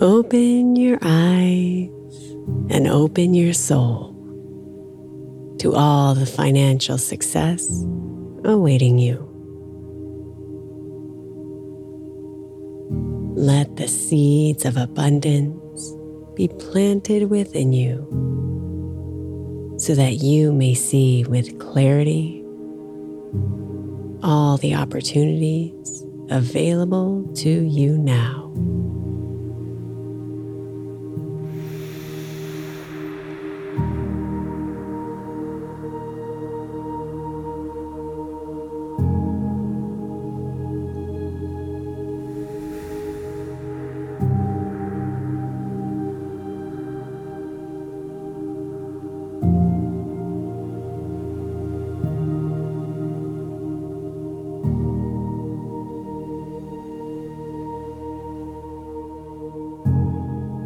Open your eyes and open your soul to all the financial success awaiting you. Let the seeds of abundance be planted within you so that you may see with clarity all the opportunities available to you now.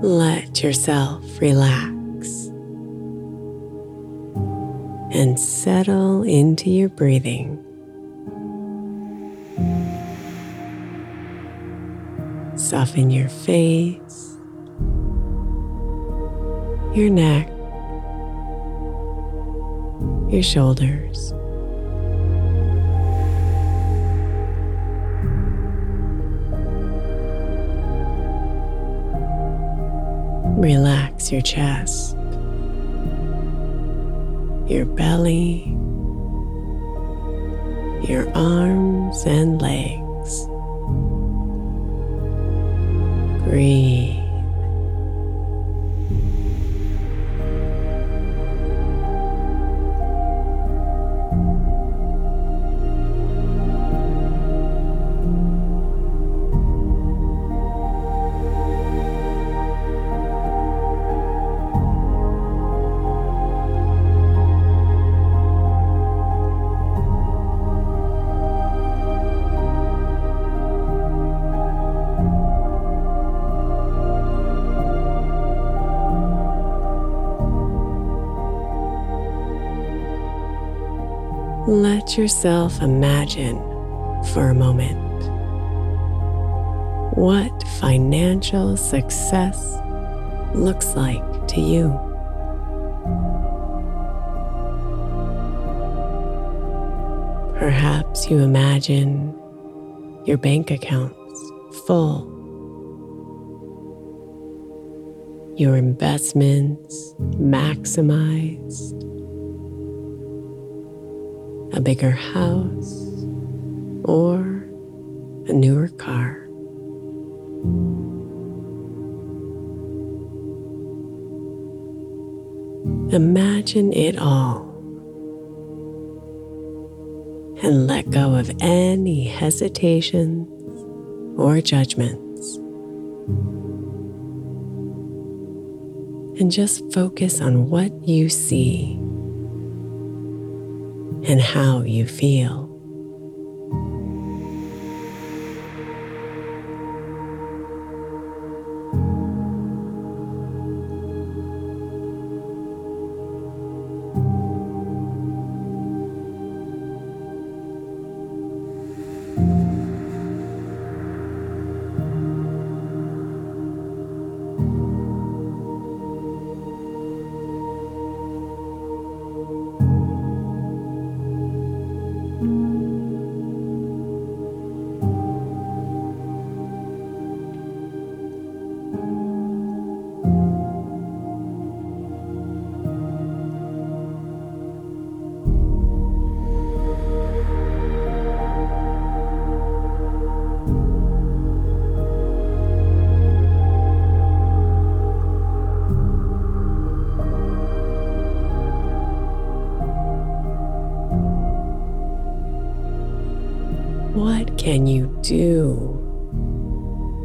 Let yourself relax and settle into your breathing. Soften your face, your neck, your shoulders. Relax your chest, your belly, your arms and legs. Let yourself imagine for a moment what financial success looks like to you. Perhaps you imagine your bank accounts full, your investments maximized, a bigger house, or a newer car. Imagine it all and let go of any hesitations or judgments. And just focus on what you see and how you feel. What can you do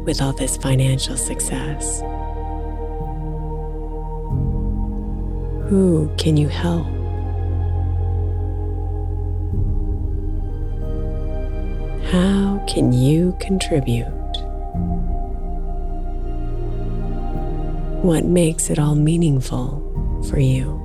with all this financial success? Who can you help? How can you contribute? What makes it all meaningful for you?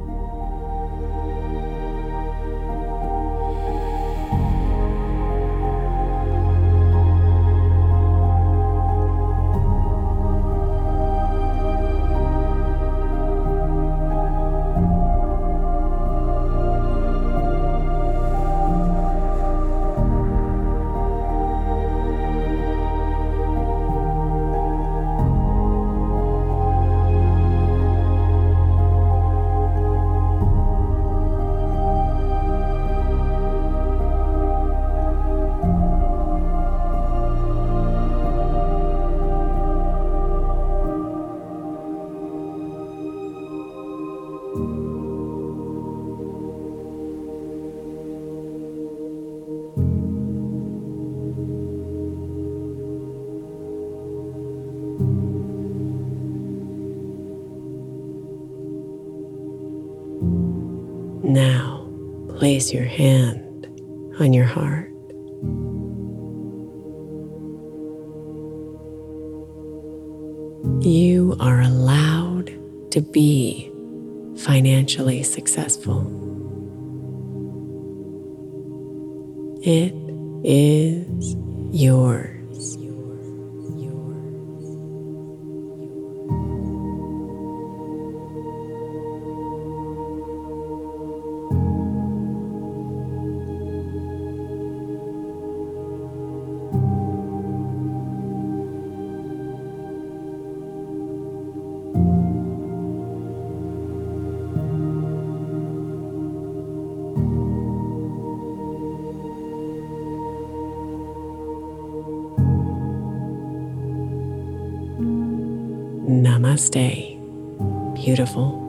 Now, place your hand on your heart. You are allowed to be financially successful. It is yours. Namaste, beautiful.